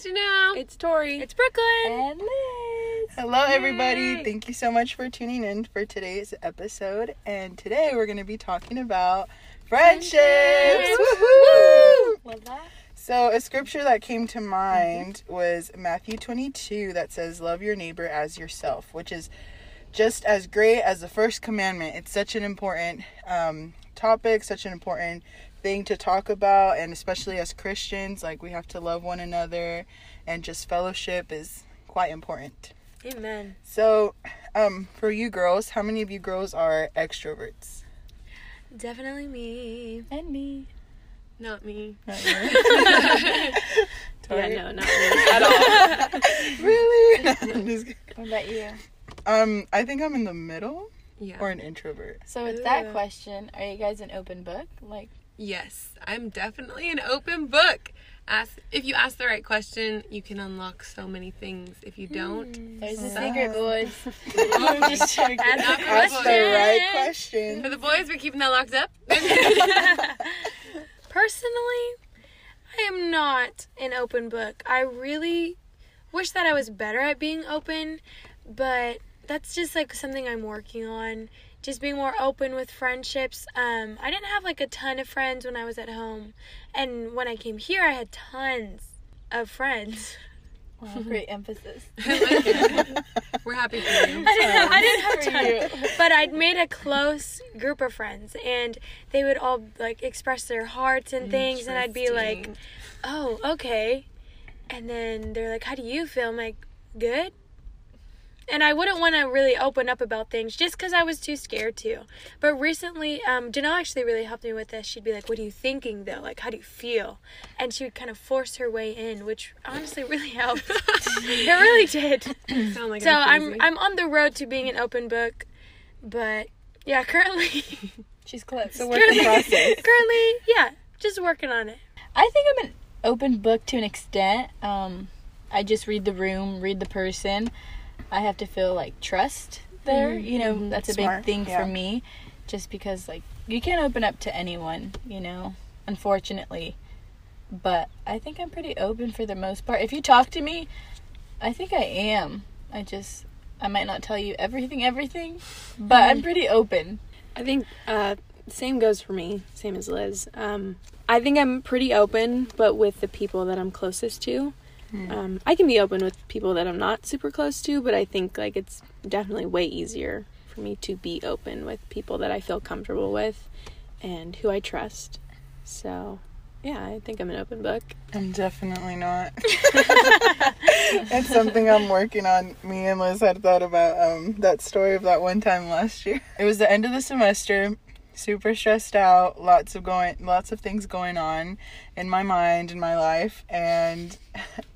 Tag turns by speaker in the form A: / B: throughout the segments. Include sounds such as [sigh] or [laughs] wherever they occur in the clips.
A: Ivy.
B: It's Janelle.
C: It's Tori.
D: It's Brooklyn.
C: and Liz.
A: Hello, everybody. Thank you so much for tuning in for today's episode. And today we're going to be talking about friendships. Woohoo!
C: Love that.
A: So, a scripture that came to mind was Matthew 22 that says, Love your neighbor as yourself, which is just as great as the first commandment. It's such an important um, topic, such an important thing to talk about, and especially as Christians, like we have to love one another, and just fellowship is quite important.
D: Amen.
A: So, um, for you girls, how many of you girls are extroverts?
D: Definitely me.
C: And me.
B: Not me.
A: Not you? [laughs]
B: Yeah, no, not me [laughs] at all.
A: really? [laughs] I'm just kidding.
C: What about you?
A: um, I think I'm in the middle
B: Yeah.
A: or an introvert.
C: So with that question, are you guys an open book? Like,
B: Yes, I'm definitely an open book. Ask if you ask the right question, you can unlock so many things. If you don't, hmm.
C: there's a
A: Stop.
C: secret, [laughs] boys. [laughs] [laughs] I'm just joking.
B: Not for
A: Ask
B: the
A: right question.
B: For the boys, we're keeping that locked up.
D: Personally, I am not an open book. I really wish that I was better at being open, but that's just like something I'm working on. Just being more open with friendships. Um, I didn't have like a ton of friends when I was at home, and when I came here, I had tons of friends. [laughs]
C: Wow, great emphasis. [laughs] [laughs]
B: we're happy for you.
D: I didn't have, I didn't have
C: For
D: tons, but I'd made a close group of friends, and they would all like express their hearts and things, and I'd be like, "Oh, okay," and then they're like, "How do you feel?" I'm like, "Good." And I wouldn't want to really open up about things just because I was too scared to. But recently, um, Janelle actually really helped me with this. She'd be like, "What are you thinking though? Like, how do you feel?" And she would kind of force her way in, which honestly really helped. [laughs] it really did. [coughs]
B: Like
D: So I'm. I'm on the road to being an open book, but yeah, currently [laughs]
C: She's close.
A: It's a work in process. [laughs]
D: currently yeah, just working on it.
C: I think I'm an open book to an extent. Um, I just read the room, read the person. I have to feel like trust there. You know, that's a
A: Smart,
C: big thing
A: yeah.
C: for me. Just because like you can't open up to anyone, you know, unfortunately. But I think I'm pretty open for the most part. If you talk to me, I think I am. I just I might not tell you everything everything, but I'm pretty open.
E: I think uh, same goes for me, same as Liz. Um, I think I'm pretty open, but with the people that I'm closest to. Um, I can be open with people that I'm not super close to, but I think like it's definitely way easier for me to be open with people that I feel comfortable with and who I trust. So, yeah, I think I'm an open book.
A: I'm definitely not. [laughs] [laughs] It's something I'm working on. Me and Liz had thought about um, that story of that one time last year. It was the end of the semester, super stressed out, lots of going, lots of things going on in my mind in my life, and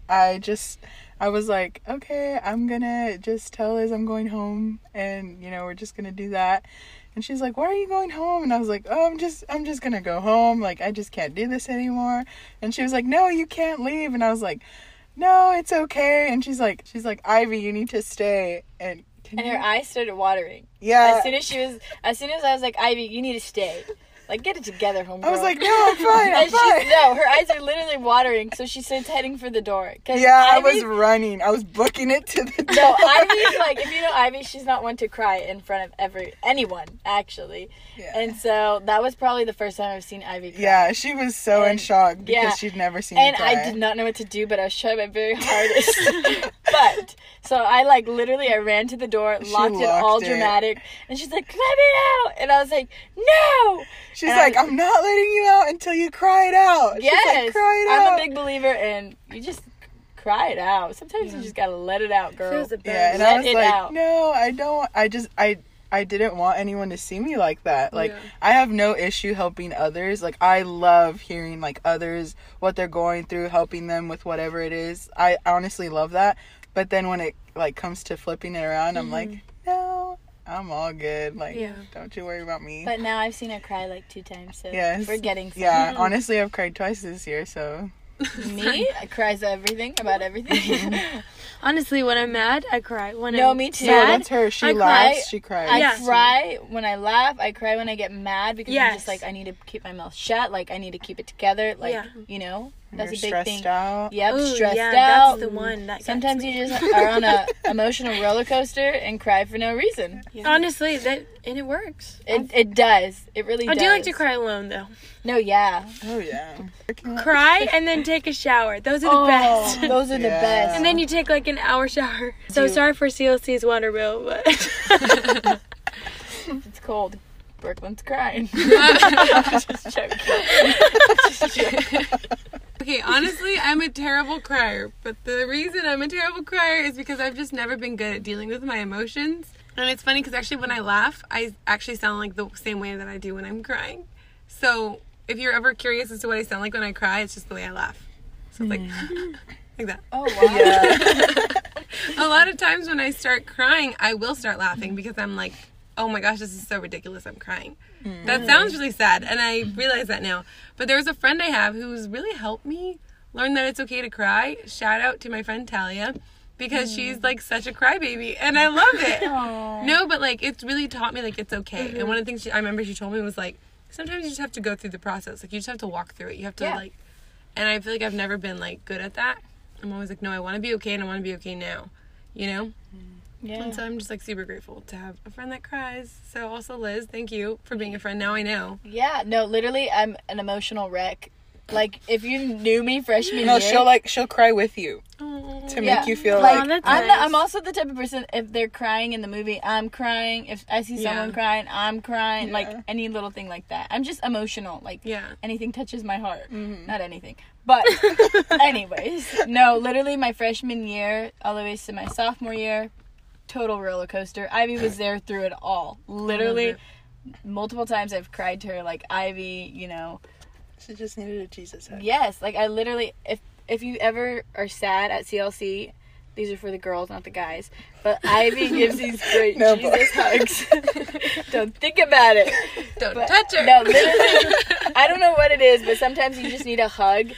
A: I just, I was like, okay, I'm gonna just tell Liz I'm going home, and you know we're just gonna do that. And she's like, "Why are you going home?" And I was like, "Oh, I'm just I'm just to go home. Like I just can't do this anymore." And she was like, "No, you can't leave." And I was like, "No, it's okay." And she's like she's like, "Ivy, you need to stay." And can
C: And her eyes started watering.
A: yeah.
C: As soon as she was, as soon as I was like, Ivy, you need to stay. Like, get it together, homegirl.
A: I was like, "No, I'm fine. [laughs] I'm
C: and she's,
A: fine."
C: no, her eyes are literally watering, so she starts heading for the door. Cause
A: Yeah, I was running. I was booking it to the door.
C: No, Ivy's [laughs] like, if you know Ivy, she's not one to cry in front of every anyone, actually.
A: Yeah.
C: And so that was probably the first time I've seen Ivy cry.
A: Yeah, she was so in shock because
C: yeah.
A: she'd never seen
C: And
A: cry.
C: I did not know what to do, but I was trying my very hardest. [laughs] but so I like literally I ran to the door,
A: She
C: locked, it all
A: it.
C: dramatic, and she's like, "Let me out!" And I was like, "No!"
A: She's
C: and
A: like,
C: I-
A: "I'm not letting you out until you cry it out." She's
C: Yes,
A: like, cry it
C: I'm
A: out.
C: a big believer in you just cry it out. Sometimes you just gotta let it out, girl.
D: Feels the best.
A: Yeah, and
C: Let
A: I was
C: it
A: like,
C: out.
A: no, I don't. I just, I, I didn't want anyone to see me like that. Like,
E: Yeah.
A: I have no issue helping others. Like, I love hearing like others what they're going through, helping them with whatever it is. I honestly love that. But then when it like comes to flipping it around, I'm like, mm-hmm. no, I'm all good. Like,
D: Yeah.
A: don't you worry about me.
C: But now I've seen her cry like two times, so
A: Yes.
C: we're getting some.
A: yeah, mm-hmm. honestly, I've cried twice this year, so
C: Me? I cries everything about everything. [laughs]
D: Honestly, when I'm mad, I cry. When
C: No,
D: I'm
C: me too.
A: no,
D: sad,
A: that's her. She
D: I
A: laughs,
C: cry-
A: she cries.
C: I
D: Yeah.
C: cry when I laugh. I cry when I get mad because I'm just like I need to keep my mouth shut. Like I need to keep it together. Like
D: Yeah.
C: you know. That's
A: You're
C: a big
A: stressed
C: thing.
A: out.
C: Yep,
D: Ooh,
C: stressed
D: yeah,
C: out.
D: That's the one. That
C: Sometimes you just are on a [laughs] emotional roller coaster and cry for no reason.
D: honestly that and it works.
C: It it does. It really
D: I
C: does.
D: do like to cry alone though.
C: No, yeah.
A: Oh yeah.
D: Cry and then take a shower. Those are the
C: Oh,
D: best.
C: those are the
A: Yeah.
C: best.
D: And then you take like an hour shower. [laughs] So
C: Do-
D: sorry for CLC's water bill, but [laughs]
C: it's cold. Brooklyn's crying. Just joking. Just joking.
B: I'm a terrible crier, but the reason I'm a terrible crier is because I've just never been good at dealing with my emotions. And it's funny because actually, when I laugh, I actually sound like the same way that I do when I'm crying. So, if you're ever curious as to what I sound like when I cry, it's just the way I laugh. So it's like, [laughs] like that.
C: Oh wow. [laughs] [laughs]
B: A lot of times when I start crying, I will start laughing because I'm like, oh my gosh, this is so ridiculous. I'm crying. That mm. sounds really sad, and I realize that now. But there was a friend I have who's really helped me learn that it's okay to cry. Shout out to my friend Talia because mm. she's like such a crybaby, and I love it. [laughs] No, but like it's really taught me like it's okay. And mm-hmm. one of the things she, I remember she told me was like sometimes you just have to go through the process. Like you just have to walk through it. You have to
C: Yeah.
B: like, and I feel like I've never been like good at that. I'm always like, no, I want to be okay, and I want to be okay now. You know. Mm.
C: Yeah.
B: And so I'm just like super grateful to have a friend that cries. So also Liz, thank you for being a friend. Now I know.
C: Yeah, no, literally, I'm an emotional wreck. Like, if you knew me freshman
A: No,
C: year,
A: she'll like she'll cry with you to make
C: Yeah.
A: you feel
C: like,
A: like,
D: that's
C: I'm,
D: nice.
C: the, I'm also the type of person. If they're crying in the movie, I'm crying. If I see someone
B: Yeah.
C: crying, I'm crying. Like any little thing like that. I'm just emotional. Like
B: Yeah.
C: anything touches my heart.
A: Mm-hmm.
C: Not anything, but [laughs] anyways, no. Literally, my freshman year, all the way to my sophomore year, total roller coaster. Ivy was there through it all. Literally,
B: it.
C: multiple times I've cried to her. Like Ivy, you know.
A: She just needed a Jesus hug.
C: Yes, like I literally if if you ever are sad at CLC, these are for the girls, not the guys. But Ivy [laughs] gives these great
A: No,
C: Jesus hugs. [laughs] Don't think about it.
B: Don't
C: But-
B: touch her.
C: No, literally, I don't know what it is, but sometimes you just need a hug,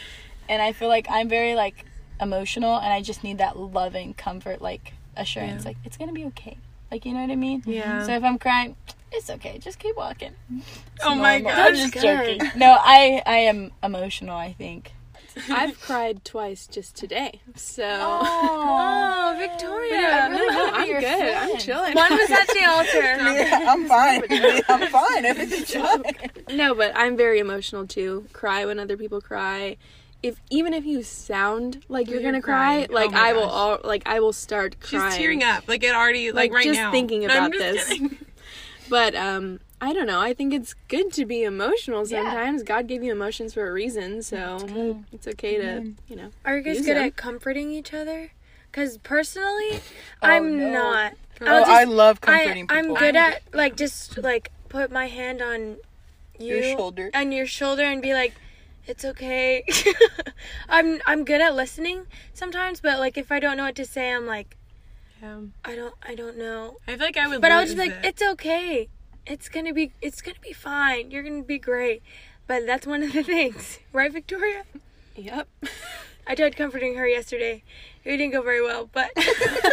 C: and I feel like I'm very like emotional, and I just need that loving comfort, like assurance,
B: Yeah.
C: like it's gonna be okay. Like you know what I mean?
B: Yeah.
C: So if I'm crying, it's okay. Just keep walking. It's [laughs]
B: Oh my
C: god!
B: gosh.
C: I'm just joking. No, I I am emotional. I think. [laughs]
E: I've cried twice just today. So
D: Oh, [laughs] Victoria.
C: I really
E: no,
C: wanna be
E: I'm
C: your
E: good. I'm chilling.
D: One was at the altar.
A: Yeah, I'm fine. I'm fine. Everything's fine.
E: No, but I'm very emotional too. Cry when other people cry. If even if you sound like you're,
B: You're
E: gonna cry,
B: crying.
E: like
B: Oh my
E: I will all like I will start crying.
B: She's
E: crying.
B: tearing up. Like it already like,
E: Like,
B: right
E: just
B: now.
E: thinking
B: I'm
E: about
B: just
E: this.
B: kidding.
E: But um I don't know. I think it's good to be emotional
C: Yeah.
E: sometimes. God gave you emotions for a reason, so it's okay to, you know.
D: Are you guys good
E: them.
D: at comforting each other? Because personally, [laughs] I'm
C: no.
D: not.
A: Oh,
D: I'll just-
A: I love
D: I,
A: comforting
D: I'm
A: people.
D: good at like just like put my hand on you
A: Your shoulder.
D: on your shoulder and be like, "It's okay." [laughs] I'm I'm good at listening sometimes, but like if I don't know what to say, I'm like,
B: Yeah.
D: I don't I don't know.
B: I feel like I would.
D: But I
B: was
D: just like,
B: it.
D: "It's okay. It's gonna be it's gonna be fine. You're gonna be great." But that's one of the [laughs] things, right, Victoria?
E: Yep.
D: I tried comforting her yesterday. It didn't go very well, but [laughs]
B: I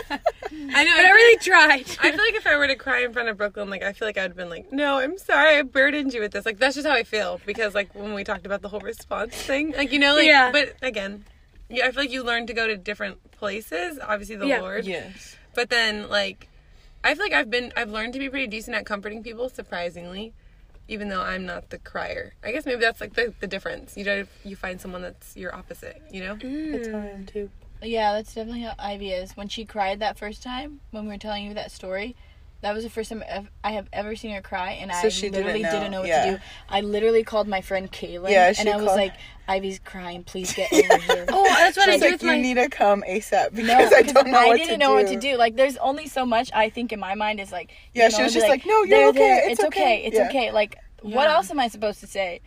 B: know. [laughs]
D: but I really tried.
B: I feel like if I were to cry in front of Brooklyn, like I feel like I'd have been like, "No, I'm sorry, I burdened you with this." Like that's just how I feel because like when we talked about the whole response thing, like you know, like
D: Yeah.
B: but again, yeah, I feel like you learn to go to different places. Obviously, the
D: Yeah.
B: Lord,
A: Yes.
B: but then like I feel like I've been I've learned to be pretty decent at comforting people, surprisingly. Even though I'm not the crier, I guess maybe that's like the, the difference. You know, you find someone that's your opposite. You know,
A: That's how I am too.
C: Yeah, that's definitely how Ivy is. When she cried that first time, when we were telling you that story, that was the first time I've- I have ever seen her cry, and
A: So
C: I
A: she didn't
C: literally
A: know.
C: didn't know what
A: Yeah.
C: to do. I literally called my friend Kaylin,
A: Yeah,
C: and I was
A: called-
C: like, "Ivy's crying. Please get [laughs] over here."
D: Oh, that's what I
A: She's
D: do
A: like,
D: with
A: you
D: my.
A: need to come ASAP because
C: No,
A: I
C: 'cause
A: don't know
C: I
A: what
C: didn't
A: to
C: know
A: do.
C: what to do. Like, there's only so much I think in my mind is like,
A: Yeah,
C: you
A: she was just like, "No, you're
C: "There,
A: okay.
C: there,
A: It's
C: It's okay.
A: okay."
C: It's
A: Yeah.
C: okay." Like, what else am I supposed to say?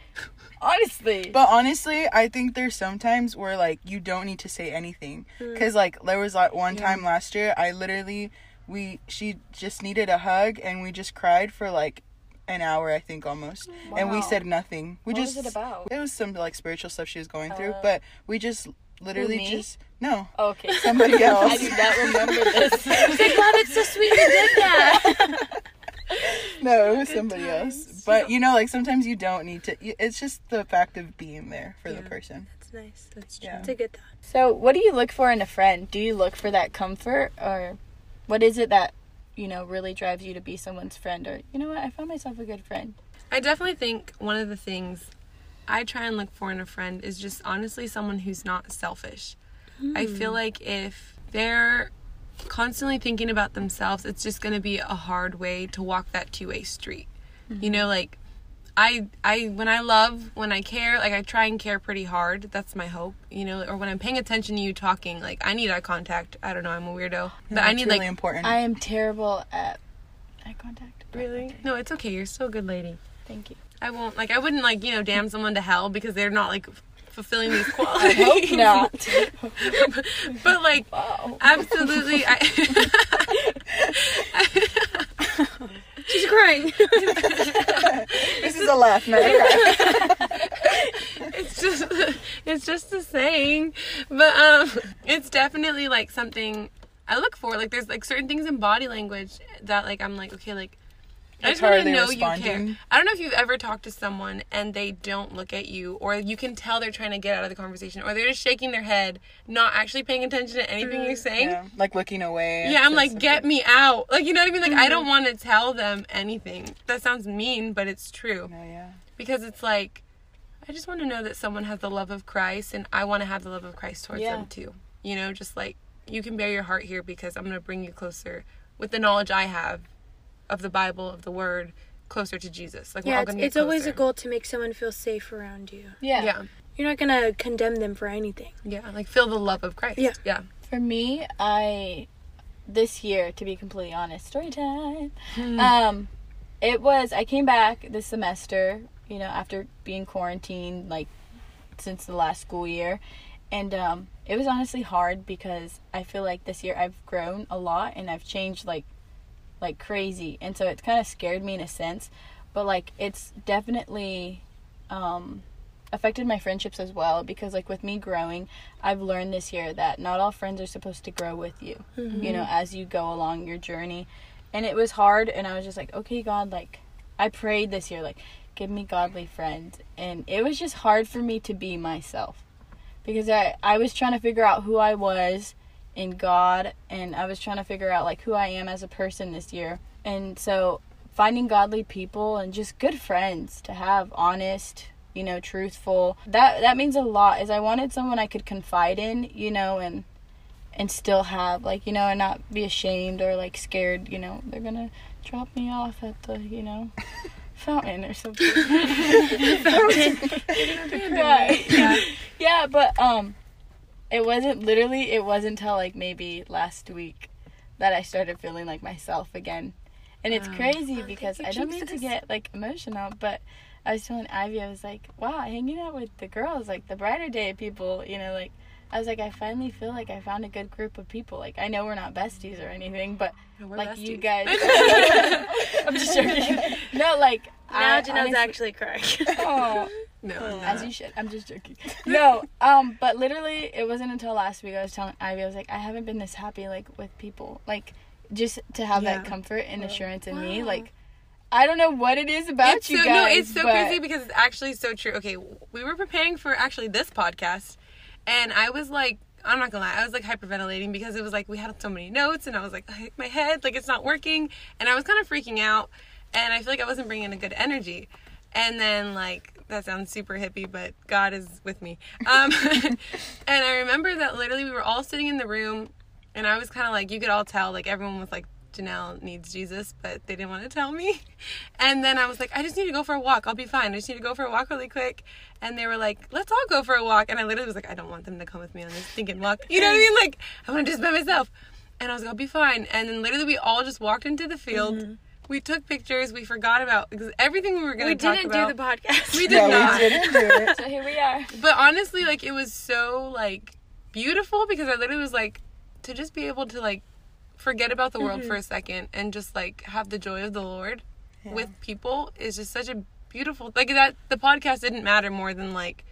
C: Honestly,
A: But honestly, I think there's sometimes where like you don't need to say anything
C: Mm.
A: cuz like there was like one time last year I literally we she just needed a hug and we just cried for like an hour I think almost. And we said nothing. We
C: What was
A: just
C: it about?
A: It was some like spiritual stuff she was going through,
C: Uh,
A: but we just literally
C: me?
A: just no.
C: okay, [laughs]
A: Somebody else. [laughs]
C: I do not remember [laughs] this.
D: I was like, wow, that's so sweet you did that.
A: No, it was somebody else. But you know like sometimes you don't need to it's just the fact of being there for the person.
D: That's nice.
B: That's true.
A: Yeah.
D: It's a good thought.
C: So, what do you look for in a friend? Do you look for that comfort, or what is it that you know really drives you to be someone's friend? Or you know what, I found myself a good friend.
B: I definitely think one of the things I try and look for in a friend is just honestly someone who's not selfish. I hmm. feel like if they're constantly thinking about themselves, it's just going to be a hard way to walk that two-way street. You mm-hmm. know, like I I when I love, when I care, like I try and care pretty hard. That's my hope, you know, or when I'm paying attention to you talking, like I need eye contact. I don't know, I'm a weirdo. But I need
A: really
B: like
A: important.
C: I am terrible at eye contact.
B: Really?
C: okay,
B: No, it's okay. You're still a good lady.
C: Thank you.
B: I won't like I wouldn't like you know damn someone to hell because they're not like fulfilling these [laughs] qualities.
C: Hope not. [laughs]
B: but like
C: wow.
B: absolutely, I [laughs]
D: She's crying. [laughs]
A: this is a laugh, not a cry.
B: it's just it's just a saying, but um, it's definitely like something I look for. Like there's like certain things in body language that like I'm like okay like. I just want to know you care. I don't know if you've ever talked to someone and they don't look at you, or you can tell they're trying to get out of the conversation, or they're just shaking their head, not actually paying attention to anything you're mm, saying.
A: Yeah, like looking away.
B: Yeah, I'm like,
A: something.
B: get me out. Like, you know what I mean? Like, I don't mm-hmm. want to tell them anything. That sounds mean, but it's true.
A: No, yeah.
B: Because it's like, I just want to know that someone has the love of Christ, and I want to have the love of Christ towards
C: Yeah.
B: them too. You know, just like, you can bear your heart here because I'm going to bring you closer with the knowledge I have of the Bible, of the Word, closer to Jesus. Like, we're
D: yeah,
B: all
D: it's,
B: going to get
D: it's always a goal to make someone feel safe around you.
C: Yeah.
B: Yeah,
D: You're not gonna condemn them for anything.
B: yeah. Like, feel the love of Christ.
D: Yeah.
B: Yeah.
C: For me, I this year, to be completely honest, story time.
B: Hmm.
C: Um, it was I came back this semester, you know, after being quarantined like since the last school year, and um, it was honestly hard because I feel like this year I've grown a lot and I've changed like like crazy, and so it's kind of scared me in a sense, but like it's definitely um affected my friendships as well because like with me growing i've learned this year that not all friends are supposed to grow with you you know as you go along your journey. And it was hard and i was just like okay god like i prayed this year like give me godly friends. And it was just hard for me to be myself because i i was trying to figure out who i was in god and i was trying to figure out like who i am as a person this year. And so finding godly people and just good friends to have honest you know truthful that that means a lot is i wanted someone i could confide in you know and and still have like you know and not be ashamed or like scared you know they're gonna drop me off at the you know [laughs] fountain or something. [laughs] Right [laughs] yeah. Yeah but um it wasn't literally it wasn't until like maybe last week that i started feeling like myself again and it's
B: Wow.
C: crazy
D: Oh,
C: because
D: thank
C: i
D: you,
C: don't mean to get like emotional but i was telling ivy i was like wow hanging out with the girls like the brighter day people you know like I was like, I finally feel like I found a good group of people. Like, I know we're not besties or anything, but
B: No, we're
C: like you guys. [laughs] [laughs] I'm just joking. No, like
D: Now
C: I
D: Janelle's
C: honestly-
D: actually crying.
C: Aw, [laughs] oh.
B: No, I'm
C: as
B: not.
C: you should. I'm just joking. [laughs] No, um, but literally, it wasn't until last week I was telling Ivy, I was like, I haven't been this happy like with people, like just to have
B: Yeah.
C: that comfort and assurance in me. Like, I don't know what it is about
B: it's
C: you
B: so,
C: guys.
B: No, it's so
C: but-
B: crazy because it's actually so true. Okay, we were preparing for actually this podcast, and I was like, I'm not gonna lie, I was like hyperventilating because it was like we had so many notes, and I was like, my head, like it's not working, and I was kind of freaking out, and I feel like I wasn't bringing a good energy, and then like that sounds super hippie, but God is with me. Um, [laughs] and I remember that literally we were all sitting in the room, and I was kind of like, you could all tell, like everyone was like. Janelle needs Jesus, but they didn't want to tell me. [laughs] And then I was like, I just need to go for a walk. I'll be fine. I just need to go for a walk really quick. And they were like, let's all go for a walk. And I literally was like, I don't want them to come with me on this stinking walk. You know what I mean? Like, I want to just by myself. And I was like, I'll be fine. And then literally we all just walked into the field. We took pictures. We forgot about because everything we were going to talk about.
D: We didn't do the podcast.
B: We [laughs] did
A: Yeah,
B: not.
A: we didn't do it.
C: So here we are.
B: But honestly, like it was so like beautiful because I literally was like to just be able to like forget about the world mm-hmm. for a second and just like have the joy of the Lord with people is just such a beautiful like that the podcast didn't matter more than like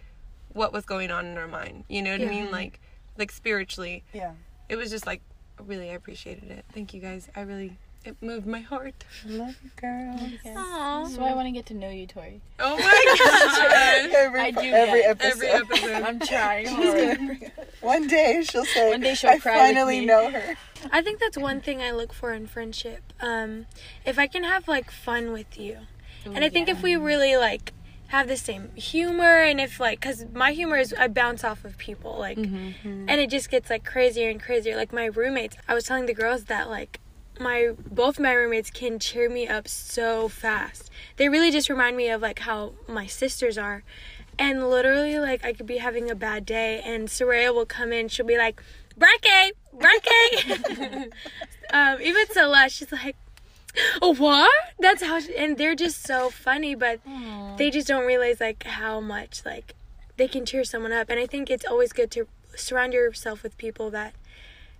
B: what was going on in our mind. You know what I mean? Like like spiritually.
A: Yeah.
B: It was just like really I appreciated it. Thank you guys. I really it moved my heart.
A: Love you, girl.
C: That's why I want to get to know you, Tori.
B: Oh my [laughs] gosh.
A: Every,
C: I do
A: every
C: that.
A: episode.
B: Every episode.
C: I'm trying
A: She's
C: hard.
A: gonna bring it. One day she'll say,
C: One day she'll
A: I
C: cry
A: finally know her.
D: I think that's one thing I look for in friendship. Um, if I can have like fun with you, and I think if we really like have the same humor, and if like, cause my humor is I bounce off of people like, and it just gets like crazier and crazier. Like my roommates, I was telling the girls that like my both my roommates can cheer me up so fast. They really just remind me of like how my sisters are. And literally, like, I could be having a bad day, and Soraya will come in. She'll be like, Bronte, Bronte. [laughs] um, even Celeste, she's like, oh, what? That's how, she, and they're just so funny, but they just don't realize, like, how much, like, they can cheer someone up. And I think it's always good to surround yourself with people that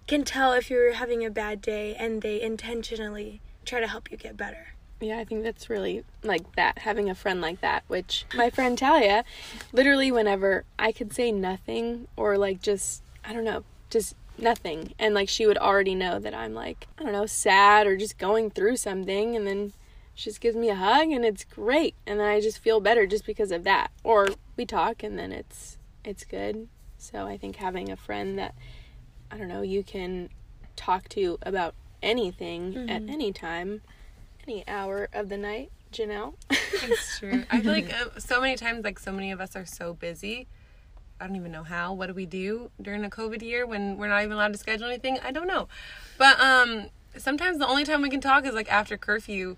D: can tell if you're having a bad day and they intentionally try to help you get better.
E: Yeah, I think that's really like that, having a friend like that, which my friend Talia, literally whenever I could say nothing or like just, I don't know, just nothing. And like she would already know that I'm like, I don't know, sad or just going through something. And then she just gives me a hug and it's great. And then I just feel better just because of that. Or we talk and then it's, it's good. So I think having a friend that, I don't know, you can talk to about anything at any time any hour of the night, Janelle. [laughs]
B: It's true. I feel like uh, so many times, like so many of us are so busy. I don't even know how. What do we do during a COVID year when we're not even allowed to schedule anything? I don't know. But um, sometimes the only time we can talk is like after curfew,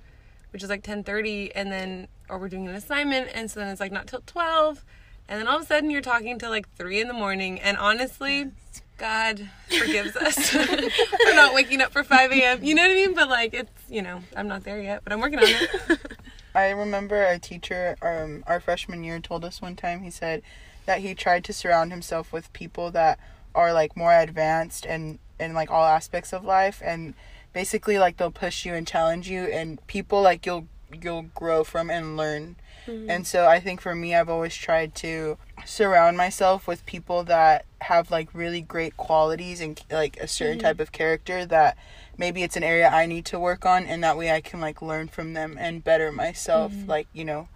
B: which is like ten thirty, and then or we're doing an assignment, and so then it's like not till twelve, and then all of a sudden you're talking till like three in the morning, and honestly. God forgives us [laughs] for not waking up for 5 a.m. You know what I mean? But like, it's, you know, I'm not there yet, but I'm working on it. [laughs]
A: I remember a teacher, um, our freshman year, told us one time. He said that he tried to surround himself with people that are like more advanced and in like all aspects of life, and basically like they'll push you and challenge you, and people like you'll you'll grow from and learn. Mm-hmm. And so I think for me, I've always tried to surround myself with people that have like really great qualities and like a certain mm-hmm. type of character that maybe it's an area I need to work on and that way I can like learn from them and better myself mm-hmm. like you know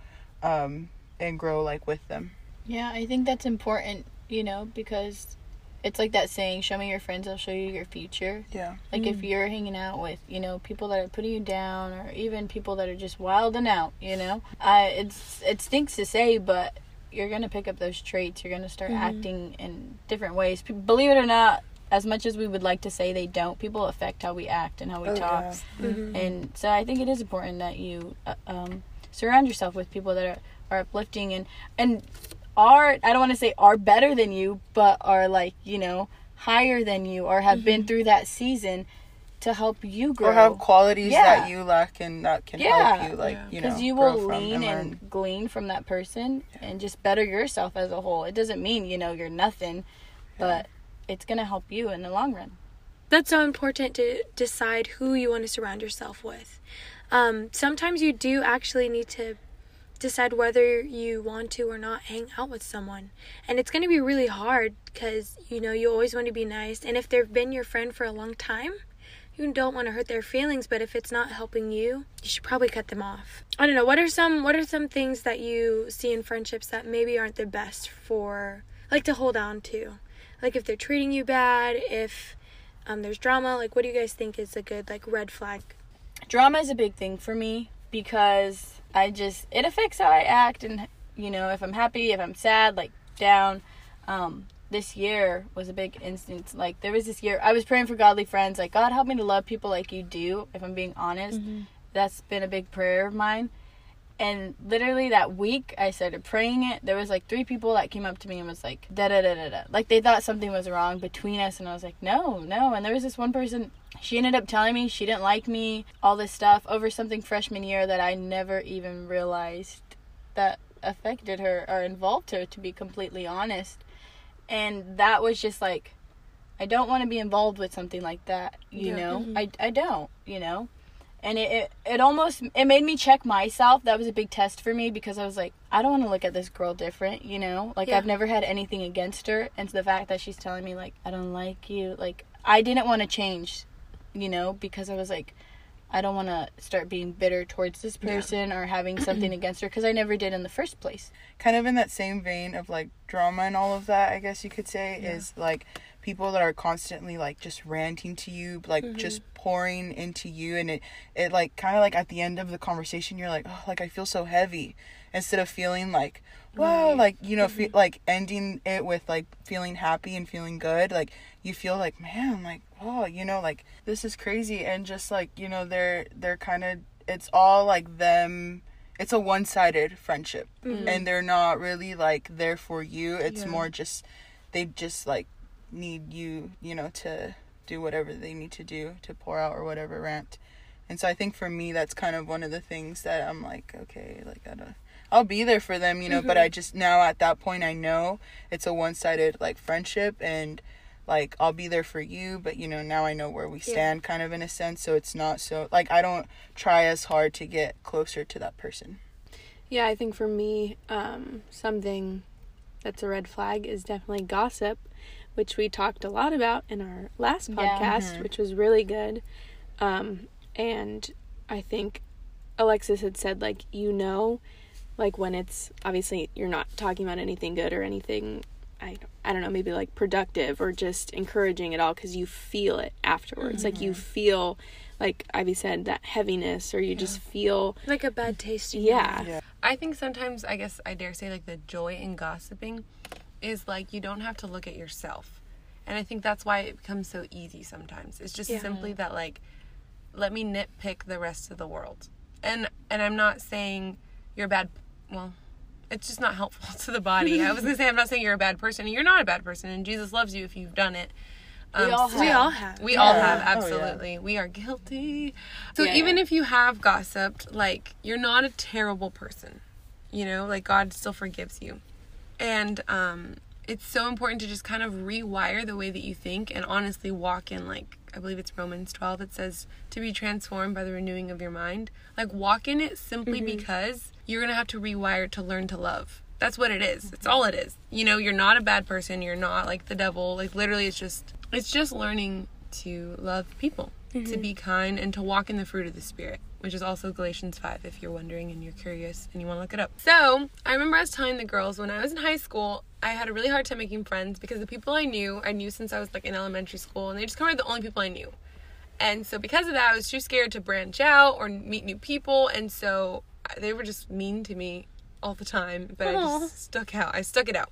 A: um and grow like with them.
C: Yeah, I think that's important, you know, because it's like that saying, show me your friends, I'll show you your future.
A: Yeah.
C: Like if you're hanging out with, you know, people that are putting you down or even people that are just wilding out, you know. I it's it stinks to say, but you're going to pick up those traits. You're going to start acting in different ways. Pe- Believe it or not, as much as we would like to say they don't, people affect how we act and how we
A: Oh,
C: talk.
A: yeah.
C: And so I think it is important that you uh, um, surround yourself with people that are, are uplifting and and are I don't want to say are better than you, but are like you know higher than you or have been through that season to help you grow.
A: Or have qualities
C: Yeah.
A: that you lack and that can
C: Yeah.
A: help you like
B: Yeah.
A: you know
C: because you
A: grow
C: will lean
A: and
C: and, glean from that person and just better yourself as a whole. It doesn't mean you know you're nothing, but it's gonna help you in the long run.
D: That's so important to decide who you want to surround yourself with. Um, sometimes you do actually need to decide whether you want to or not hang out with someone. And it's going to be really hard because, you know, you always want to be nice. And if they've been your friend for a long time, you don't want to hurt their feelings, but if it's not helping you, you should probably cut them off. I don't know, what are some what are some things that you see in friendships that maybe aren't the best for like to hold on to? Like if they're treating you bad, if um, there's drama, like what do you guys think is a good like red flag?
C: drama is a big thing for me because I just it affects how I act and you know if I'm happy if I'm sad like down um this year was a big instance like there was this year I was praying for godly friends like God help me to love people like you do if I'm being honest that's been a big prayer of mine and literally that week I started praying it. There was like three people that came up to me and was like da da da da da. Like they thought something was wrong between us and I was like, No, no. And there was this one person she ended up telling me she didn't like me, all this stuff over something freshman year that I never even realized that affected her or involved her to be completely honest. And that was just like I don't want to be involved with something like that, you
B: Yeah.
C: know. Mm-hmm. I I don't, you know and it, it it almost it made me check myself that was a big test for me because i was like i don't want to look at this girl different you know like
D: Yeah.
C: i've never had anything against her and the fact that she's telling me like i don't like you like i didn't want to change you know because i was like I don't want to start being bitter towards this person or having something [clears throat] against her because I never did in the first place.
A: kind of in that same vein of like drama and all of that, I guess you could say, is like people that are constantly like just ranting to you, like mm-hmm. just pouring into you, and it it like kind of like at the end of the conversation, you're like, oh, like I feel so heavy, instead of feeling like, wow, like you know, fe- mm-hmm. like ending it with like feeling happy and feeling good, like you feel like, man, like oh, you know, like this is crazy, and just like you know, they're they're kind of it's all like them it's a one-sided friendship. Mm-hmm. And they're not really like there for you. It's more just they just like need you you know to do whatever they need to do to pour out or whatever rant. And so i think for me that's kind of one of the things that i'm like okay like i don't i'll be there for them you know but mm-hmm. i just now at that point i know it's a one-sided like friendship and like I'll be there for you, but you know, now I know where we stand kind of in a sense, so it's not so like I don't try as hard to get closer to that person.
E: Yeah, I think for me, um, something that's a red flag is definitely gossip, which we talked a lot about in our last
C: Yeah.
E: podcast, which was really good. Um, and I think Alexis had said, like, you know, like when it's obviously you're not talking about anything good or anything, I, I don't know, maybe like productive or just encouraging at all because you feel it afterwards. Like you mm-hmm. feel, like Ivy said, that heaviness or you just feel,
D: Like a bad taste.
E: yeah.
A: Yeah.
B: I think sometimes, I guess I dare say, like the joy in gossiping is like you don't have to look at yourself. And I think that's why it becomes so easy sometimes. It's just
D: Yeah.
B: simply that, like, let me nitpick the rest of the world. And and I'm not saying you're a bad, well, it's just not helpful [laughs] to the body. I was gonna say I'm not saying you're a bad person. You're not a bad person, and Jesus loves you if you've done it.
C: We all
B: so-
D: We
C: have.
D: all have.
B: we all
A: Yeah.
B: have,
A: Oh, yeah.
B: absolutely. We are guilty. So
E: Yeah,
B: even
E: yeah.
B: if you have gossiped, like, you're not a terrible person. You know, like, God still forgives you. And um, it's so important to just kind of rewire the way that you think and honestly walk in, like, I believe it's Romans 12. It says to be transformed by the renewing of your mind. Like, walk in it simply mm-hmm. because you're going to have to rewire to learn to love. That's what it is. It's all it is. You know, you're not a bad person. You're not like the devil. Like literally it's just it's just learning to love people, to mm-hmm. be kind and to walk in the fruit of the spirit, which is also Galatians 5 if you're wondering and you're curious and you want to look it up. So, I remember I was telling the girls when I was in high school, I had a really hard time making friends because the people I knew, I knew since I was like in elementary school and they just kind of were the only people I knew. And so because of that, I was too scared to branch out or meet new people, and so they were just mean to me all the time. But I just stuck out. I stuck it out,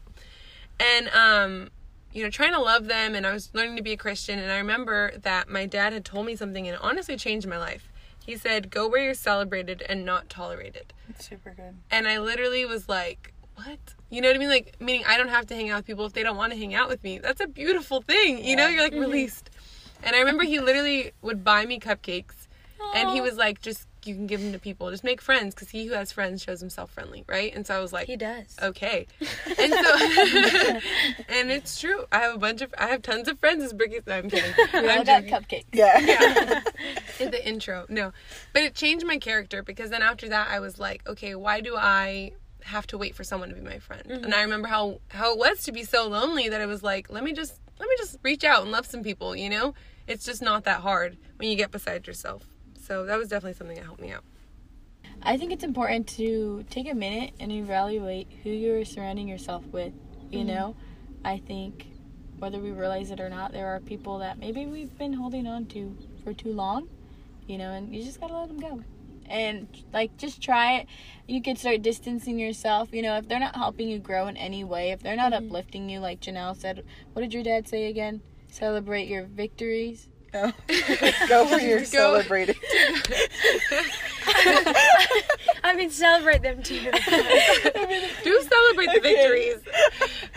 B: and um, you know, trying to love them, and I was learning to be a Christian. And I remember that my dad had told me something, and it honestly changed my life. He said, "Go where you're celebrated and not tolerated."
A: It's super good.
B: And I literally was like, what? You know what I mean? Like, meaning I don't have to hang out with people if they don't want to hang out with me. That's a beautiful thing. You know, you're like mm-hmm. released. And I remember he literally would buy me cupcakes. And he was like, just, you can give them to people. Just make friends because he who has friends shows himself friendly, right? And so I was like,
D: He does.
B: okay. [laughs] And so, [laughs] and it's true. I have a bunch of, I have tons of friends as Bricky's. No, I'm kidding. [laughs]
C: We all
B: I'm
C: got cupcakes.
A: Yeah.
B: in the intro. No. But it changed my character because then after that I was like, okay, why do I have to wait for someone to be my friend? Mm-hmm. And I remember how how it was to be so lonely that I was like, let me just let me just reach out and love some people, you know? It's just not that hard when you get beside yourself. So that was definitely something that helped me out.
C: I think it's important to take a minute and evaluate who you're surrounding yourself with. You mm-hmm. know, I think whether we realize it or not, there are people that maybe we've been holding on to for too long, you know, and you just gotta let them go. And like, just try it. You could start distancing yourself. You know, if they're not helping you grow in any way, if they're not mm-hmm. uplifting you, like Janelle said, what did your dad say again? Celebrate your victories.
A: No. Go where [laughs] you're
B: Go.
A: celebrated. [laughs]
D: I mean, celebrate them too. [laughs]
B: Do celebrate the victories.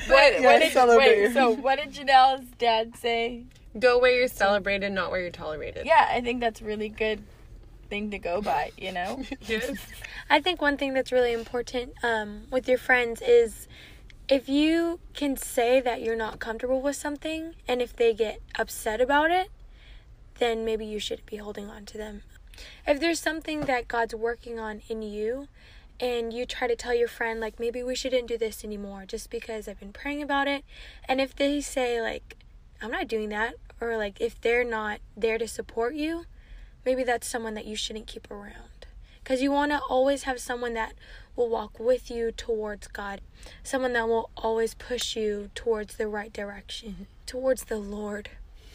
C: What,
A: Yeah,
C: what did,
A: celebrate your-
C: wait, so what did Janelle's dad say?
B: Go where you're celebrated, not where you're tolerated.
C: Yeah, I think that's a really good thing to go by, you know?
B: Yes.
D: I think one thing that's really important um, with your friends is if you can say that you're not comfortable with something and if they get upset about it, then maybe you should be holding on to them. If there's something that God's working on in you and you try to tell your friend, like, maybe we shouldn't do this anymore just because I've been praying about it, and if they say, like, I'm not doing that, or like if they're not there to support you, maybe that's someone that you shouldn't keep around. Because you want to always have someone that will walk with you towards God, someone that will always push you towards the right direction, towards the Lord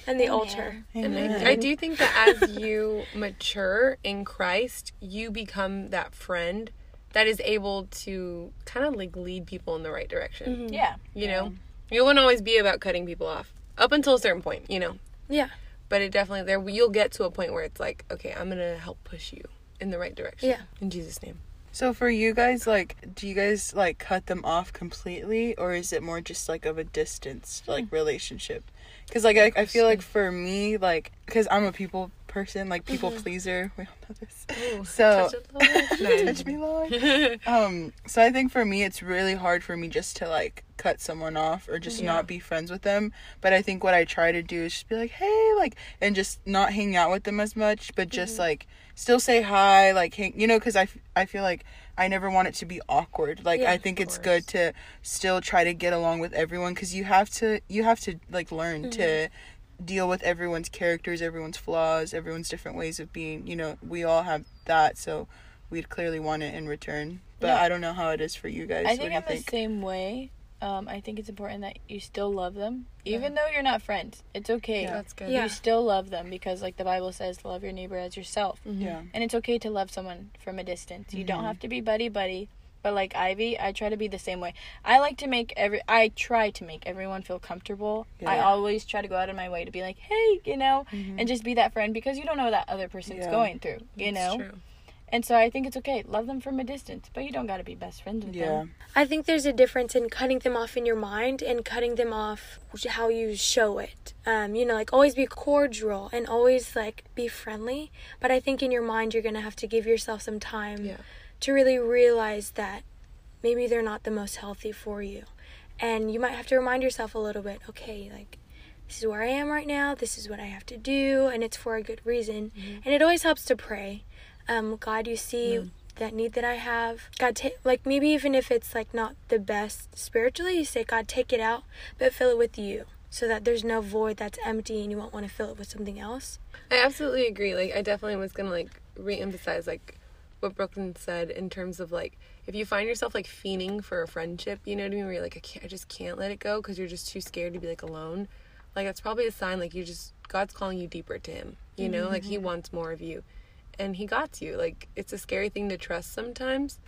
D: and the altar.
B: And
A: Amen.
B: I, I do think that as you [laughs] mature in Christ, you become that friend that is able to kind of like lead people in the right direction. Mm-hmm.
C: Yeah.
B: You know, you won't always be about cutting people off up until a certain point. You know,
D: Yeah.
B: but it definitely there you'll get to a point where it's like, okay, I'm gonna help push you in the right direction.
D: Yeah.
B: In Jesus' name.
A: So for you guys, like, do you guys like cut them off completely, or is it more just like of a distance, like relationship? Because like I, I feel like for me, like, because I'm a people person, like people pleaser. [laughs] We don't know this. So touch [laughs] me, Lord. [laughs] um, so I think for me, it's really hard for me just to like cut someone off or just not be friends with them. But I think what I try to do is just be like, hey, like, and just not hang out with them as much, but just like still say hi, like, hang, you know, because I, f- I feel like I never want it to be awkward. Like,
D: Yeah,
A: I think it's good to still try to get along with everyone because you have to, you have to like learn to mm-hmm. deal with everyone's characters, everyone's flaws, everyone's different ways of being. You know, we all have that, so we'd clearly want it in return. But
C: Yeah.
A: I don't know how it is for you guys.
C: I think
A: you
C: I'm the same way. Um, I think it's important that you still love them, even though you're not friends. It's okay.
A: Yeah.
B: That's good.
D: Yeah.
C: You still love them because, like the Bible says, to love your neighbor as yourself. Mm-hmm.
A: Yeah.
C: And it's okay to love someone from a distance. You don't mm-hmm. have to be buddy buddy. But like Ivy, I try to be the same way. I like to make every I try to make everyone feel comfortable.
A: Yeah.
C: I always try to go out of my way to be like, "Hey, you know," mm-hmm. and just be that friend because you don't know what that other person's
A: Yeah.
C: going through, you know?
B: True.
C: And so I think it's okay. Love them from a distance, but you don't got to be best friends with
A: Yeah.
C: them.
D: I think there's a difference in cutting them off in your mind and cutting them off how you show it. Um, you know, like always be cordial and always like be friendly. But I think in your mind, you're gonna have to give yourself some time
B: Yeah.
D: to really realize that maybe they're not the most healthy for you. And you might have to remind yourself a little bit, okay, like this is where I am right now, this is what I have to do, and it's for a good reason. And it always helps to pray. Um, God, you see that need that I have. God, take like maybe even if it's like not the best spiritually, you say, God, take it out, but fill it with you, so that there's no void that's empty, and you won't want to fill it with something else.
B: I absolutely agree. Like I definitely was gonna like re-emphasize like what Brooklyn said in terms of like if you find yourself like fiending for a friendship, you know what I mean, where you're like I can't, I just can't let it go because you're just too scared to be like alone. Like that's probably a sign like you just God's calling you deeper to Him. You know, like He wants more of you, and He got you. Like it's a scary thing to trust sometimes,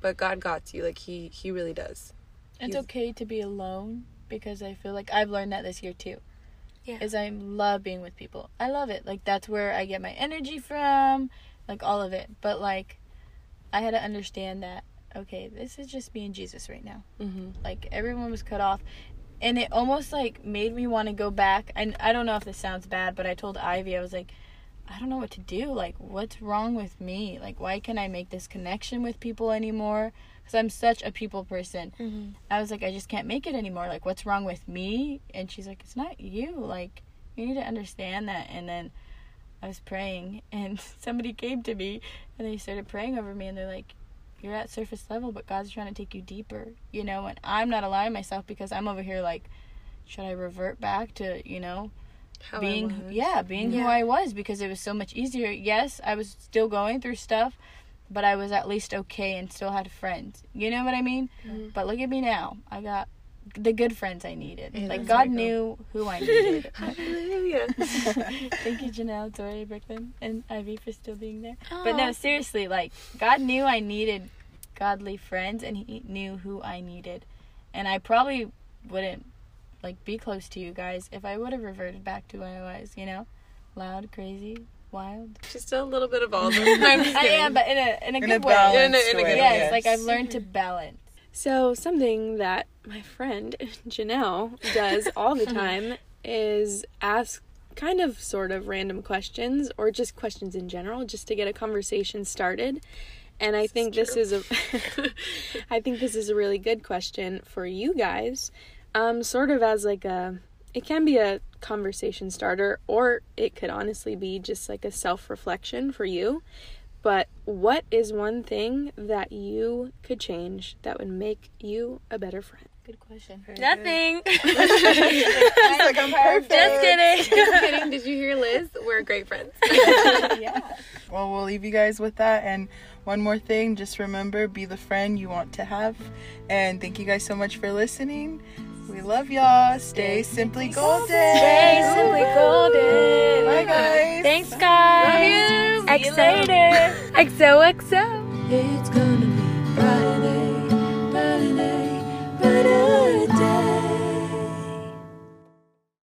B: but God got you. Like He He really does.
C: It's
B: He's-
C: okay to be alone because I feel like I've learned that this year too.
D: Yeah.
C: Is I love being with people. I love it. Like that's where I get my energy from, like all of it. But like I had to understand that okay, this is just me and Jesus right now.
B: Mm-hmm.
C: Like everyone was cut off. And it almost like made me want to go back. And I don't know if this sounds bad, but I told Ivy I was like I don't know what to do. Like what's wrong with me? Like why can't I make this connection with people anymore? Cuz I'm such a people person.
D: Mm-hmm.
C: I was like, I just can't make it anymore. Like, what's wrong with me? And she's like, it's not you. Like, you need to understand that. And then I was praying, and [laughs] somebody came to me, and they started praying over me, and they're like, you're at surface level, but God's trying to take you deeper, you know? And I'm not allowing myself because I'm over here like, should I revert back to, you know,
B: How
C: being yeah being who i was because it was so much easier. Yes i was still going through stuff but i was at least okay and still had friends. You know what i mean? But look at me now. I got the good friends i needed.
B: Amen.
C: like god knew who i [laughs] needed.
B: Hallelujah. [laughs]
C: thank you janelle tori brooklyn and ivy for still being there. But no seriously like god knew i needed godly friends and he knew who i needed. And i probably wouldn't like be close to you guys if i would have reverted back to who i was you know loud crazy wild
B: She's still a little bit of all [laughs] of them. I'm just
C: i am but in a in a
A: In
C: good
A: a
C: way
A: balanced
B: In a- in a
A: way.
B: good
C: yes,
B: way.
C: like i've learned to balance
E: So, something that my friend [laughs] Janelle does [laughs] all the mm-hmm. time is ask kind of sort of random questions or just questions in general just to get a conversation started. And I think this is a I think this is a really good question for you guys. Um sort of as like a it can be a conversation starter or it could honestly be just like a self-reflection for you. But what is one thing that you could change that would make you a better friend?
C: good question
D: Nothing. [laughs]
A: It's like I'm perfect.
D: Just kidding.
C: Just kidding
B: did you hear Liz? We're great friends. [laughs]
C: yeah.
A: Well, we'll leave you guys with that. And one more thing, just remember be the friend you want to have. And thank you guys so much for listening. We love y'all. Stay simply golden.
D: Stay simply golden.
A: Bye guys.
D: Thanks guys.
B: Love you.
D: Excited. XOXO.
F: It's gonna be Friday.